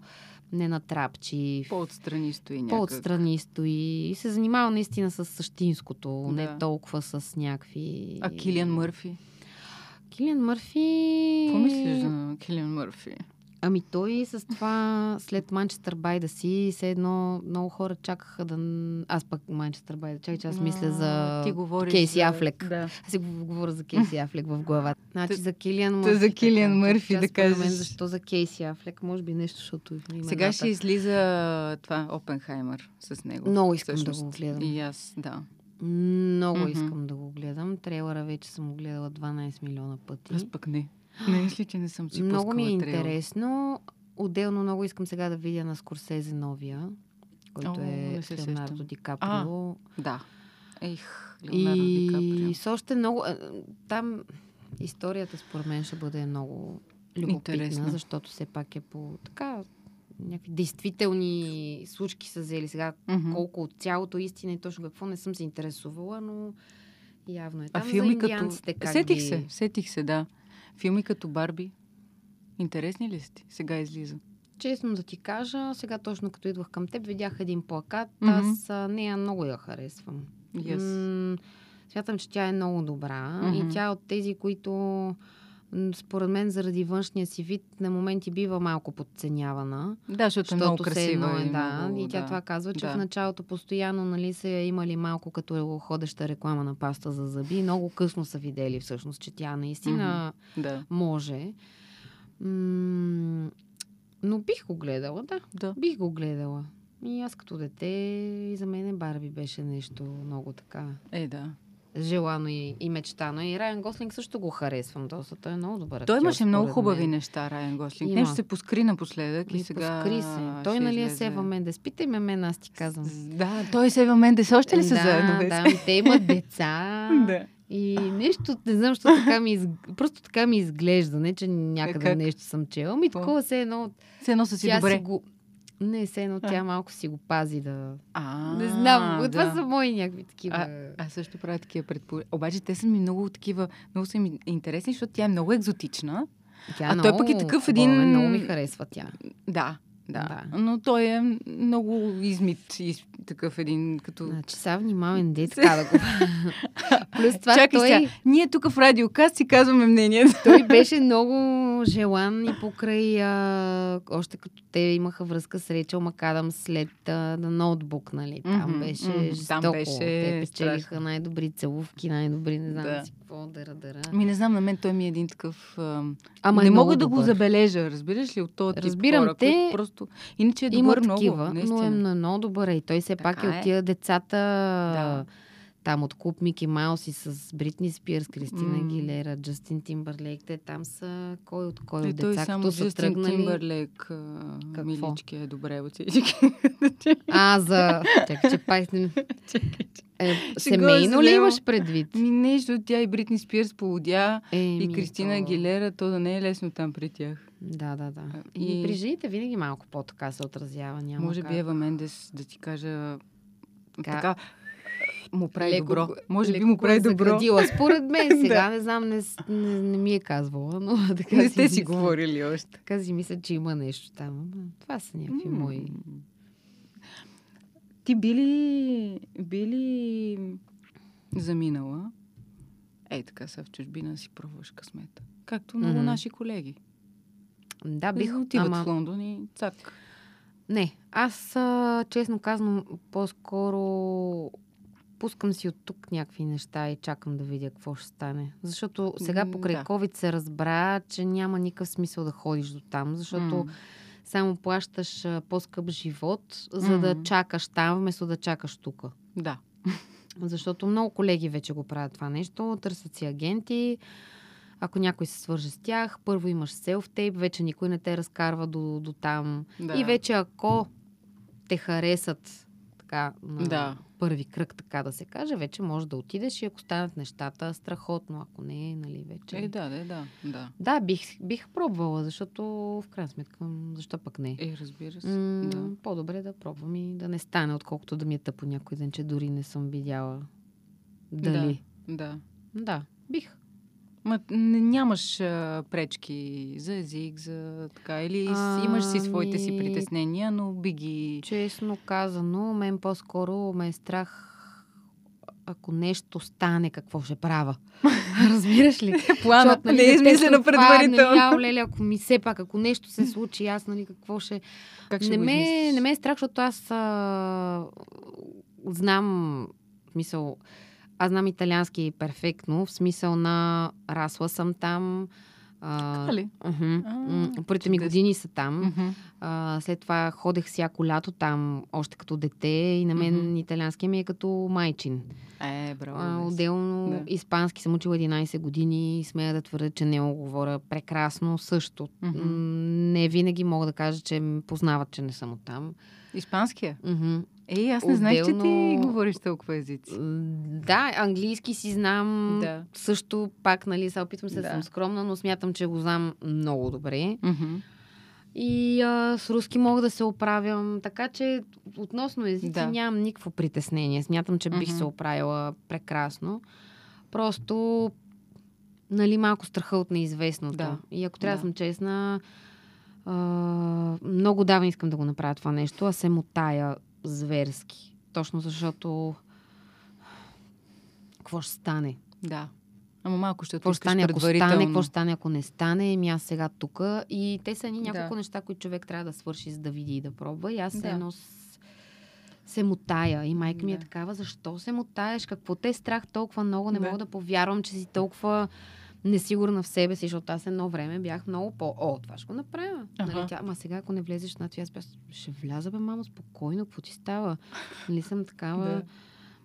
ненатрапчив, По-отстрани стои някак. по-отстрани стои и се занимава наистина с същинското, Да. не толкова с някакви... А Килиан Мърфи? Килиан Мърфи... Какво мислиш за Килиан Мърфи? Ами той с това след Манчестър бай да си, все едно много хора чакаха да... Аз пък Манчестър бай да чакай, че аз мисля за Ти Кейси за... Афлек. Да. Аз си го- говоря за Кейси Афлек в главата. Значи за Килиан Мърфи. за Килиан. Мърфи да кажеш. Мен, защо за Кейси Афлек? Може би нещо, защото имената. Сега ще излиза това Опенхаймер с него. Много искам да всъщност. го гледам. И аз, да. Много Мгм. искам да го гледам. Трейлера вече съм го гледала 12 милиона пъти. Аз пък не. Не мисли, че не съм си Много ми е трейлър. интересно. Отделно много искам сега да видя на Скорсезе новия, който О, е се Леонардо. Ди Каприо. Да. Ех, Леонардо Ди Каприо. И с още много... а, Там историята според мен ще бъде много любопитна, Интересна. защото все пак е по така някакви действителни случки са взели сега. Мгм. Колко от цялото истина и точно какво не съм се интересувала, но явно е А там. филми за като... индианците как Сетих ги... се, сетих се, да. Филми като Барби. Интересни ли сте? Сега излиза. Честно да ти кажа, сега точно като идвах към теб, видях един плакат. Мгм. Аз нея много я харесвам. Yes. М, смятам, че тя е много добра. Мгм. И тя е от тези, които според мен заради външния си вид на моменти бива малко подценявана. Да, защото е много красива. едно е, да. много, и тя да. това казва, че Да. в началото постоянно нали, са я имали малко като ходеща реклама на паста за зъби. Много късно са видели всъщност, че тя наистина Да, може. М- но бих го гледала, да. да. Бих го гледала. И аз като дете, и за мен Барби беше нещо много така Е, да. Желано и, и мечтано. И Райан Гослинг също го харесвам доста. Той е много добър. Той имаше много хубави мен. неща, Райан Гослинг. Има. Нещо се поскри напоследък и И сега... поскри се. Той нали е излезе. Сева Мендес. Питай ме мен, аз ти казвам. Да, той и Сева Мендес още ли са да, заедно? Да, те имат деца. да. И нещо, не знам, защо така ми, из... просто така ми изглежда. Не, че някъде как? нещо съм чела. Ми такова се едно. Все едно са си добре. си го... Не, се едно тя малко си го пази да... А, не знам, това да. са мои някакви такива... А, аз също правя такива предположения. Обаче те са ми много такива, много са ми интересни, защото тя е много екзотична. Тя а той пък е такъв един- Много ми харесва тя. Да, да. Да. Но той е много измит и такъв един като... Значи сега внимавен дет, така да го... Плюс това Чакай той, сега, ние тук в Радиокаст си казваме мнението. той беше много желан и покрай... А, още като те имаха връзка с Рейчел Макадам след а, на ноутбук, нали? Там Мгм, беше мгм. жестоко. Там беше те печелиха най-добри целувки, най-добри, не знам Да. си какво, дъра, дъра. Ми не знам, на мен той ми е един такъв... ам, Ама не е мога да го добър. забележа, разбираш ли, от този Разбирам хора, те. които просто... Иначе е Има добър много, такива, но е на- много добър. И той все пак е Така от е. тия децата Да. там от клуб Мики Маус и с Бритни Спирс, Кристина М. Гилера, Джастин Тимбърлейк. Те там са кой от кой Е, от деца, само като са Джастин тръгнали. Тимбърлейк, а, Какво? милички е добре от всички. А, за... Чакай, че пак... не- Е, семейно се, ли имаш предвид? Ми нещо, тя и Бритни Спирс полудя, Е, и Кристина то- Агилера, то да не е лесно там при тях. Да, да, да. И-. При жените винаги малко по-така се отразява. Няма Може как. би Ева Мендес, да ти кажа, Така, така, му прави леко добро. Може би леко му го прави е добро. заградила. Според мен сега, Да. не знам, не, не, не ми е казвала, но така Не сте си мисля. говорили още. Така си мисля, че има нещо там. Това са някакви М. мои. Ти би ли, би ли заминала? Ей, така са в чужбина си пробваш късмета. Както много Мгм. наши колеги. Да, бих, отиват ама... в Лондон и цак. Не, аз честно казвам, по-скоро пускам си от тук някакви неща и чакам да видя какво ще стане. Защото сега покрай да. COVID се разбра, че няма никакъв смисъл да ходиш до там, защото само плащаш по-скъп живот, за да чакаш там, вместо да чакаш тук. Да. Защото много колеги вече го правят това нещо. Търсят си агенти. Ако някой се свърже с тях, първо имаш селф-тейп, вече никой не те разкарва до, до там. да. И вече ако те харесат така на Да. първи кръг, така да се каже, вече можеш да отидеш и ако станат нещата страхотно, ако не, нали, вече... Е, да, да, да. Да, Да, бих, бих пробвала, защото в крайна сметка, защо пък не? е, разбира се. М- Да. По-добре да пробвам и да не стане, отколкото да ми е тъпо някой ден, че дори не съм видяла дали. Да. Да, бих. Ма, нямаш а, пречки за език, за така, или с- имаш си своите си Ами- притеснения, но би ги... Честно казано, мен по-скоро ме е страх ако нещо стане, какво ще правя. Разбираш ли? Плана Защото, нали, не е измислено детето това, предварително. Нали, леле, ако ми все пак, ако нещо се случи, аз, нали, какво ще... Как ще не, ме, не ме е страх, защото аз а, знам, в смисъл, аз знам италиански перфектно, в смисъл на расла съм там. А, ли? А, М, Първите ми години са там. Мгм. А, след това ходех всяко лято там, още като дете и на мен Мгм. италианския ми е като майчин. Е, браво. А, отделно Да. испански съм учила 11 години и смея да твърдя, че не го говоря прекрасно също. М, Не винаги мога да кажа, че познават, че не съм оттам. Испанския? Мгм. Ей, аз не знаех, че ти Отделно- говориш толкова езици. Да, английски си знам. Да. Също пак, нали, сега опитвам се да. Съм скромна, но смятам, че го знам много добре. И а, с руски мога да се оправям. Така че относно езици Да. нямам никакво притеснение. Смятам, че бих се оправила прекрасно. Просто, нали, малко страха от неизвестното. Да. И ако трябва да съм честна, А, много давно искам да го направя това нещо, а се мутая зверски. Точно защото какво ще стане? Да. Ама малко ще Какво стане, ако стане, какво стане, ако не стане, ами аз сега тук. И те са ни няколко Да. неща, които човек трябва да свърши, за да види и да пробва. И аз Да. едно се мутая. И майка ми е Да. такава, защо се мутаеш? Какво те е страх толкова много? Не Да. мога да повярвам, че си толкова несигурна в себе си, защото аз едно време бях много по... О, това ще го направя. Аха. Нали, тя, ма сега, ако не влезеш на това, аз бях, ще вляза, бе, мамо, спокойно, какво ти става? Нали съм такава... Да.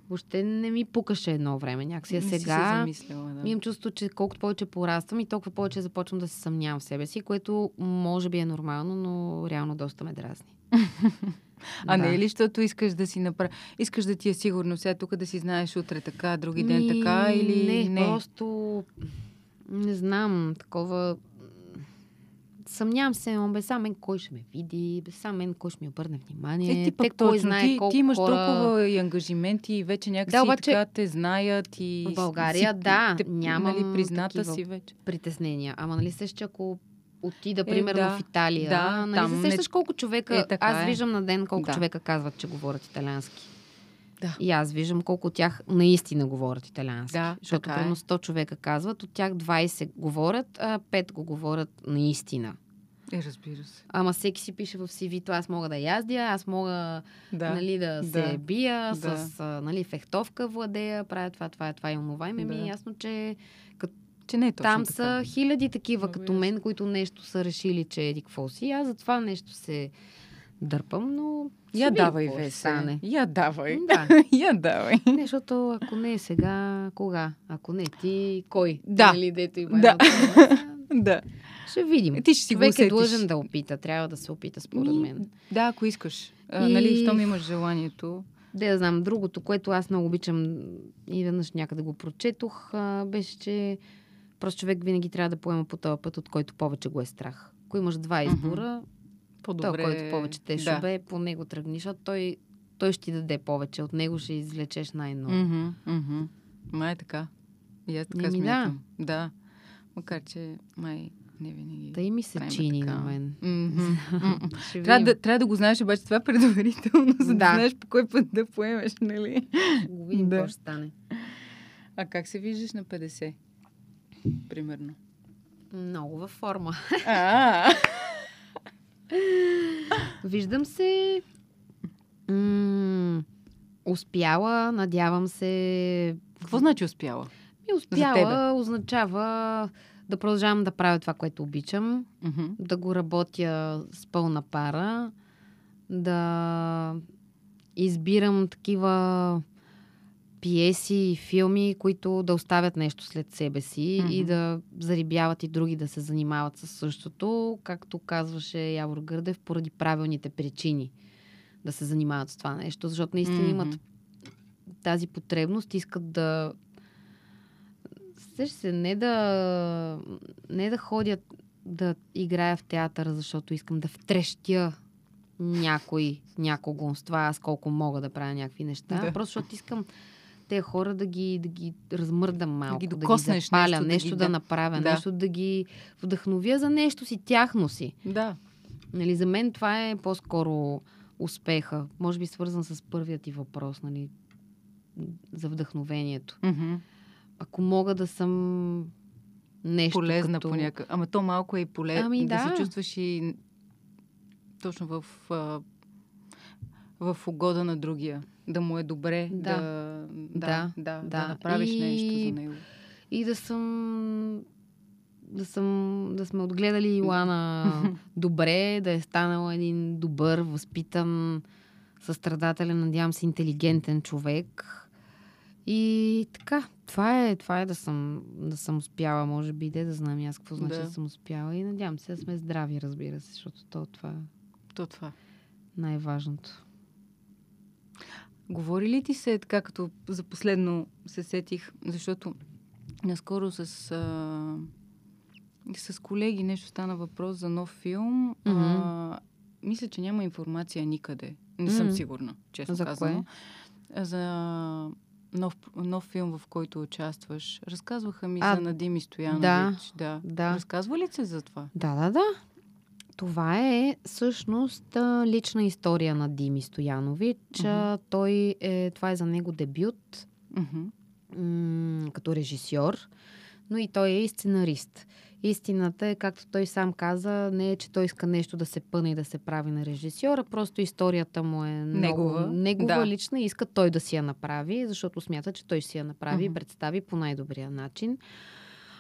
Въобще не ми пукаше едно време. Някакси Не си се сега... да. Имам чувство, че колкото повече пораствам и толкова повече започвам да се съмнявам в себе си, което може би е нормално, но реално доста ме дразни. А Да. не е ли, защото искаш да си направи... Искаш да ти е сигурно сега тук да си знаеш утре така, други ден Ми, така или не? просто не знам, такова... Съмнявам се, но бе, сам мен кой ще ме види, бе, сам мен кой ще ми обърне внимание. Е, ти Те пък кой точно, знае ти, колко ти имаш хора... толкова и ангажименти и вече някакси Да, обаче- така те знаят и... В България, си, да, те, нямам нали, призната си вече. притеснения. Ама нали се, че ако отида, Е, примерно, да. в Италия, Да, нали там се сещаш колко човека... Е, аз е. виждам на ден колко Да. човека казват, че говорят италиански. Да. И аз виждам колко от тях наистина говорят италиански. Да, Защото е. примерно 100 човека казват, от тях 20 говорят, а 5 го говорят наистина. Е, разбира се. Ама всеки си пише в CV-то, аз мога да яздя, аз мога Да. нали, да се Да. бия, Да. с нали, фехтовка владея, правя това, това, това и онова. И ми Да. е ясно, че Че не е точно там така. са хиляди такива Много като ясно. мен, които нещо са решили, че еди какво си. Аз за това нещо се дърпам, но... Я видим давай, стане. Я давай. Да. Я давай. Не, защото ако не е сега, кога? Ако не ти, кой? Да. Нали, дето има Да. Да. Ще видим. Ти ще си Човек е длъжен да опита. Трябва да се опита, според мен. Да, ако искаш. А, И- Нали, щом имаш желанието. Да, я знам. Другото, което аз много обичам и веднъж някъде го прочетох, а, беше, че просто човек винаги трябва да поема по този път, от който повече го е страх. Ако имаш два избора, По-добре. той, който повече те да. шубе, по него тръгни, защото той, той ще ти даде повече. От него ще извлечеш най-много. Мгм, мгм. Май е така. И аз така Еми, да. смятам. Да. Макар, че май не винаги. Та и ми се чини така. на мен. Ще Трябва да, трябва да го знаеш обаче това предварително, за да, Да. знаеш по кой път да поемеш, нали? Го видим Да. какво ще стане. А как се виждаш на 50? Примерно. Много във форма. Виждам се м- успяла, надявам се. какво значи успяла? И успяла означава да продължавам да правя това, което обичам, Мгм. да го работя с пълна пара, да избирам такива пиеси и филми, които да оставят нещо след себе си Мгм. и да зарибяват и други да се занимават с същото, както казваше Явор Гърдев, поради правилните причини да се занимават с това нещо, защото наистина Мгм. имат тази потребност, искат да Сеш се, не да, не да ходят да играя в театъра, защото искам да втрещя някой, някого с това, аз колко мога да правя някакви неща. Да. Просто защото искам тези хора да ги, да ги размърдам малко, да ги, докоснеш запаля, нещо, нещо, да да, ги- да. направя, Да. нещо да ги вдъхновя за нещо си, тяхно си. Да. Нали, за мен това е по-скоро успеха. Може би свързан с първият ти въпрос, нали, за вдъхновението. Мгм. Ако мога да съм нещо Полезна като... по някакъв. Ама то малко е и полезно. Ами да. да. се чувстваш и точно в, а, в угода на другия. Да му е добре. Да. Да, да, Да, да, да, направиш И- нещо за него. И да съм... Да, съм, да сме отгледали Илана добре, да е станал един добър, възпитан, състрадателен, надявам се, интелигентен човек. И така, това е, това е да, съм, да съм успяла, може би, де да знам и аз какво значи да. Да. да съм успяла. И надявам се да сме здрави, разбира се, защото то, това е То това. най-важното. Говори ли ти се така, като за последно се сетих, защото наскоро с, а, с колеги нещо стана въпрос за нов филм. А, мисля, че няма информация никъде. Не съм Мгм. сигурна, честно За казано. За нов, нов филм, в който участваш. Разказваха ми А, за Надим и Стоянович. Да. Да. Разказва ли се за това? Да, да, да. Това е всъщност а, лична история на Дими Стоянович. Uh-huh. Той е, това е за него дебют Мгм. м- като режисьор, но и той е и сценарист. Истината е, както той сам каза, не е, че той иска нещо да се пъне и да се прави на режисьора, просто историята му е много Негова, негова да. лична и иска той да си я направи, защото смята, че той си я направи и Мгм. представи по най-добрия начин.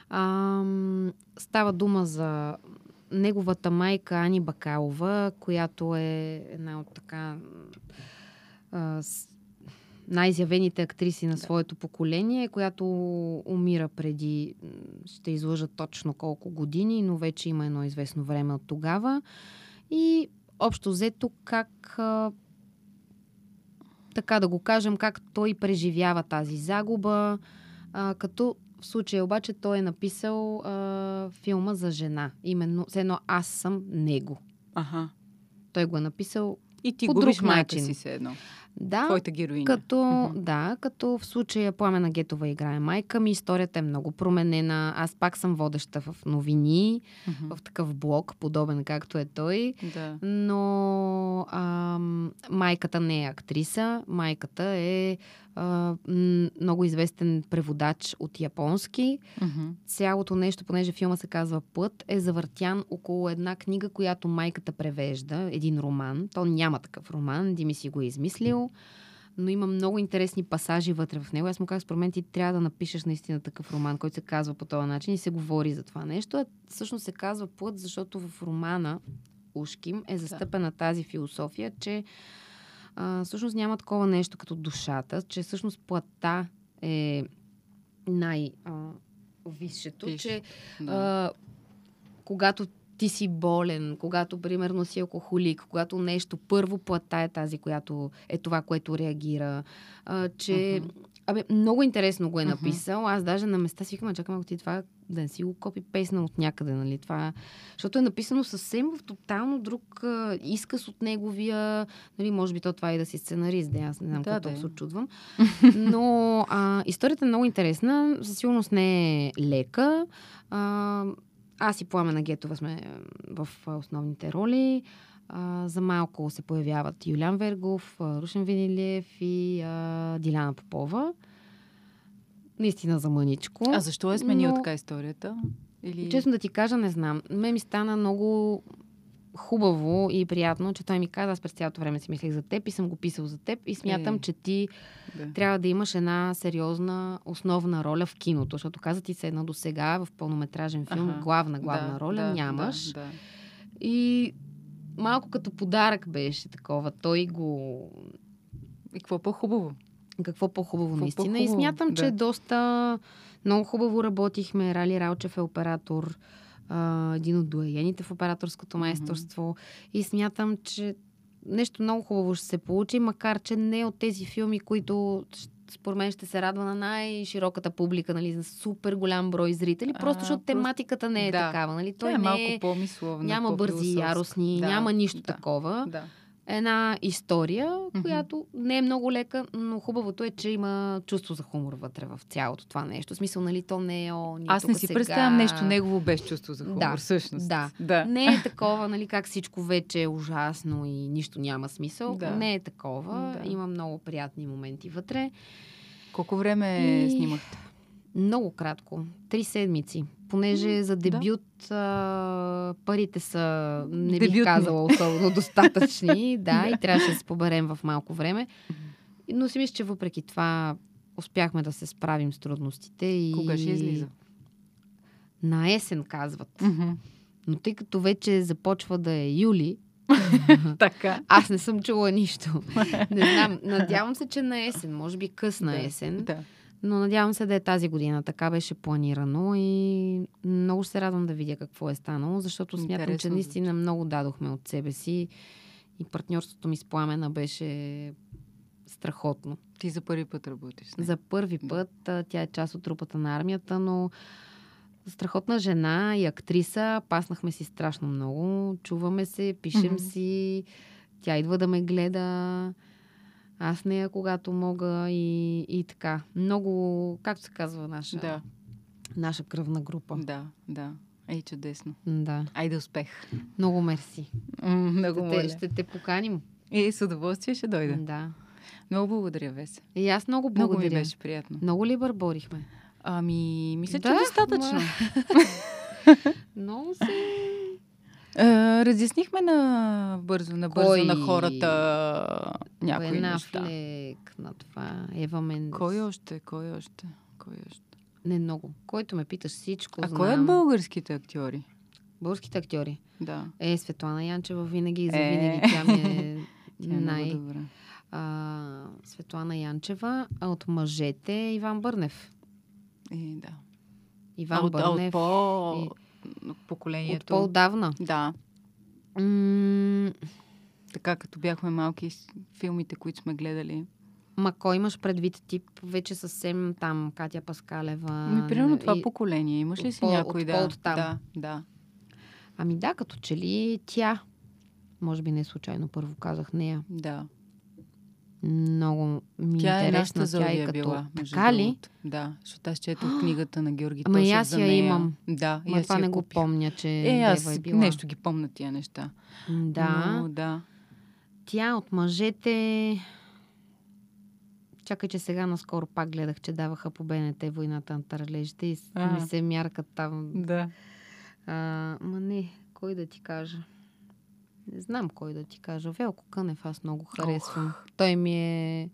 Ам, става дума за неговата майка Ани Бакалова, която е една от така а, най-изявените актриси на своето поколение, която умира преди, ще излъжа точно колко години, но вече има едно известно време от тогава. И общо взето как а, така да го кажем, как той преживява тази загуба, а, като в случая обаче той е написал а, филма за жена. Именно, все едно аз съм него. Аха. Той го е написал И ти По друг начин. си се едно. Да, Твоята героиня. като, Мгм. да, като в случая Пламена Гетова играе майка ми, историята е много променена. Аз пак съм водеща в новини, Мгм. в такъв блог, подобен както е той. Да. Но ам, майката не е актриса. Майката е а, много известен преводач от японски. Мгм. Цялото нещо, понеже филма се казва Път, е завъртян около една книга, която майката превежда, един роман. То няма такъв роман, Дими си го е измислил, но има много интересни пасажи вътре в него. Аз му казах, според мен ти трябва да напишеш наистина такъв роман, който се казва по този начин и се говори за това нещо. А всъщност се казва Път, защото в романа Ушким е застъпена тази философия, че а, всъщност няма такова нещо като душата, че всъщност плътта е най- а, висшето, Висше. че Да. а, когато ти си болен, когато примерно си алкохолик, когато нещо първо плата е тази, която е това, което реагира, а, че... Мгм. Абе, много интересно го е написал. Аз даже на места си викам, чакам, ако ти това да не си го копи песна от някъде, нали? Това, защото е написано съвсем в тотално друг а, изказ от неговия, нали, може би то това е да си сценарист, да, аз не знам Да, какво да се очудвам. Но а, историята е много интересна, със сигурност не е лека. А, аз и Пламена Гетова сме в основните роли. А, за малко се появяват Юлян Вергов, Рушен Винилиев и а, Диляна Попова. Наистина за мъничко. А защо е сменил но- така историята? Или... Честно да ти кажа, не знам. Ме ми стана много хубаво и приятно, че той ми каза, аз през цялото време си мислех за теб и съм го писал за теб и смятам, Е. че ти Да. трябва да имаш една сериозна основна роля в киното, защото каза ти се едно до сега в пълнометражен филм, Аха. главна, главна да, роля да, нямаш. Да, да. И малко като подарък беше такова. Той го... И какво по-хубаво? Какво по-хубаво Какво наистина. И по-хубаво, смятам, че да. доста много хубаво работихме. Рали Ралчев е оператор, а, един от доаените в операторското майсторство. И смятам, че нещо много хубаво ще се получи, макар че не от тези филми, които според мен ще се радва на най-широката публика, нали, за супер голям брой зрители, просто А, защото просто- тематиката не е да. такава. Нали? Той Той е не малко е, по-мисловна, няма бързи яростни, Да, няма нищо да, такова. Да. Една история, Мгм. която не е много лека, но хубавото е, че има чувство за хумор вътре в цялото това нещо. В смисъл, нали, то не е о, ние Аз не си сега... представям нещо негово без чувство за хумор, Да, всъщност. да. да. Не е такова, нали, как всичко вече е ужасно и нищо няма смисъл. Да. Не е такова. Да. Има много приятни моменти вътре. Колко време И- снимахте? Много кратко. Три седмици. Понеже за да. дебют а, парите са, не бих Дебютни. казала, особено достатъчни. да, и трябваше да се поберем в малко време. Но си мисля, че въпреки това успяхме да се справим с трудностите. И... Кога ще излиза? На есен, казват. Но тъй като вече започва да е юли, Така. аз не съм чула нищо. Не знам. Надявам се, че на есен. Може би късна Да, есен. Да. Но надявам се да е тази година. Така беше планирано и много ще се радвам да видя какво е станало, защото смятам, Интересно че наистина много дадохме от себе си и партньорството ми с Пламена беше страхотно. Ти за първи път работиш. с нея. За първи път тя е част от трупата на армията, но страхотна жена и актриса. Паснахме си страшно много. Чуваме се, пишем си. Тя идва да ме гледа. Аз нея, когато мога и, и така. Много, както се казва, наша, Да, наша кръвна група. да, да. Ей, чудесно. Да. Айде успех. Много мерси. М, много Ще те, ще те поканим. И с удоволствие ще дойда. Да. Много благодаря, Веса. И аз много Много благодаря. ми беше приятно. Много ли бърборихме? Ами, мисля, че Да, достатъчно. Много се... А, разяснихме на бързо, на бързо Кой? на хората някои Бен неща. Афлек, на това, Ева Мендес. Кой още? Кой още? Кой още? Не много. Който ме питаш всичко, А знам. кой от българските актьори? Българските актьори. Да. Е, Светлана Янчева винаги и Е. завинаги. Тя ми е Тя е най... добра. А, Светлана Янчева, а от мъжете Иван Бърнев. И, да. Иван а от, а от Бърнев. по... и- поколението. От по-отдавна. Да. М- Така като бяхме малки, филмите, които сме гледали. Ма кой имаш предвид тип? Вече съвсем там Катя Паскалева. Ми, примерно това и- поколение. Имаш ли си по- някой от да? по-оттам. Да, да. Ами да, като че ли тя. Може би не случайно първо казах нея. Да. Много ми Тя е интересна. нашата Зодия е била. така ли? Да, защото аз четох книгата на Георги Ама Тошев аз за я нея. имам. Да, Ма това не го купих. помня, че Е, аз Дева е била. нещо ги помня тия неща. Да. Но, да. Тя от мъжете... Чакай, че сега наскоро пак гледах, че даваха по БНТ войната на таралежите и А. ми се мяркат там. Да. А, ма не, кой да ти кажа? Не знам кой да ти кажа. Велко Кънев аз много харесвам. Той ми е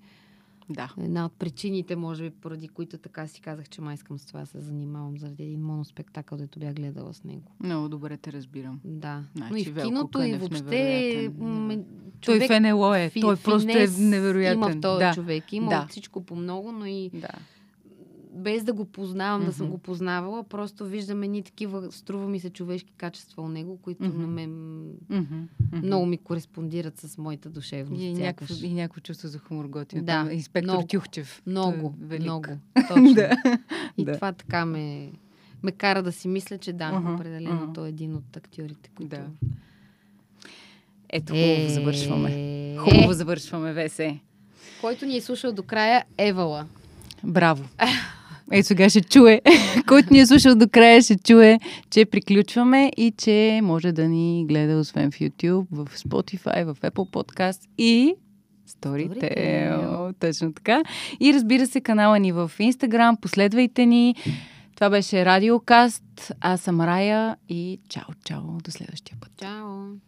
Да. една от причините, може би, поради които така си казах, че май искам с това се занимавам, заради един моноспектакъл, дето бях гледала с него. Много добре те разбирам. Да. Значи, Но и в Велко киното, и Кънев въобще... невероятен, м, човек Той в НЛО е. фи- Той просто е невероятен. Има в този да. човек. Има Да. всичко по много, но и Да. Без да го познавам, да съм го познавала, просто виждаме ни такива, струва ми се, човешки качества у него, които Мгм. на мен мгм. много ми кореспондират с моята душевност. И някакво, и някакво чувство за хумор готино. Да, Там Инспектор много, Тюхчев. Много, е много. Точно. да. И да. това така ме, ме кара да си мисля, че да, Аха, определено аха. той е един от актьорите, които... Да. Ето, хубаво Е, завършваме. е, Хубаво завършваме, Весе. Който ни е слушал до края, Евала. Браво. Ето сега ще чуе. Който ни е слушал до края, ще чуе, че приключваме и че може да ни гледа освен в YouTube, в Spotify, в Apple Podcast и. Storytel. Точно така. И разбира се, канала ни в Instagram. Последвайте ни. Това беше Радиокаст. Аз съм Рая и чао, чао. До следващия път. Чао!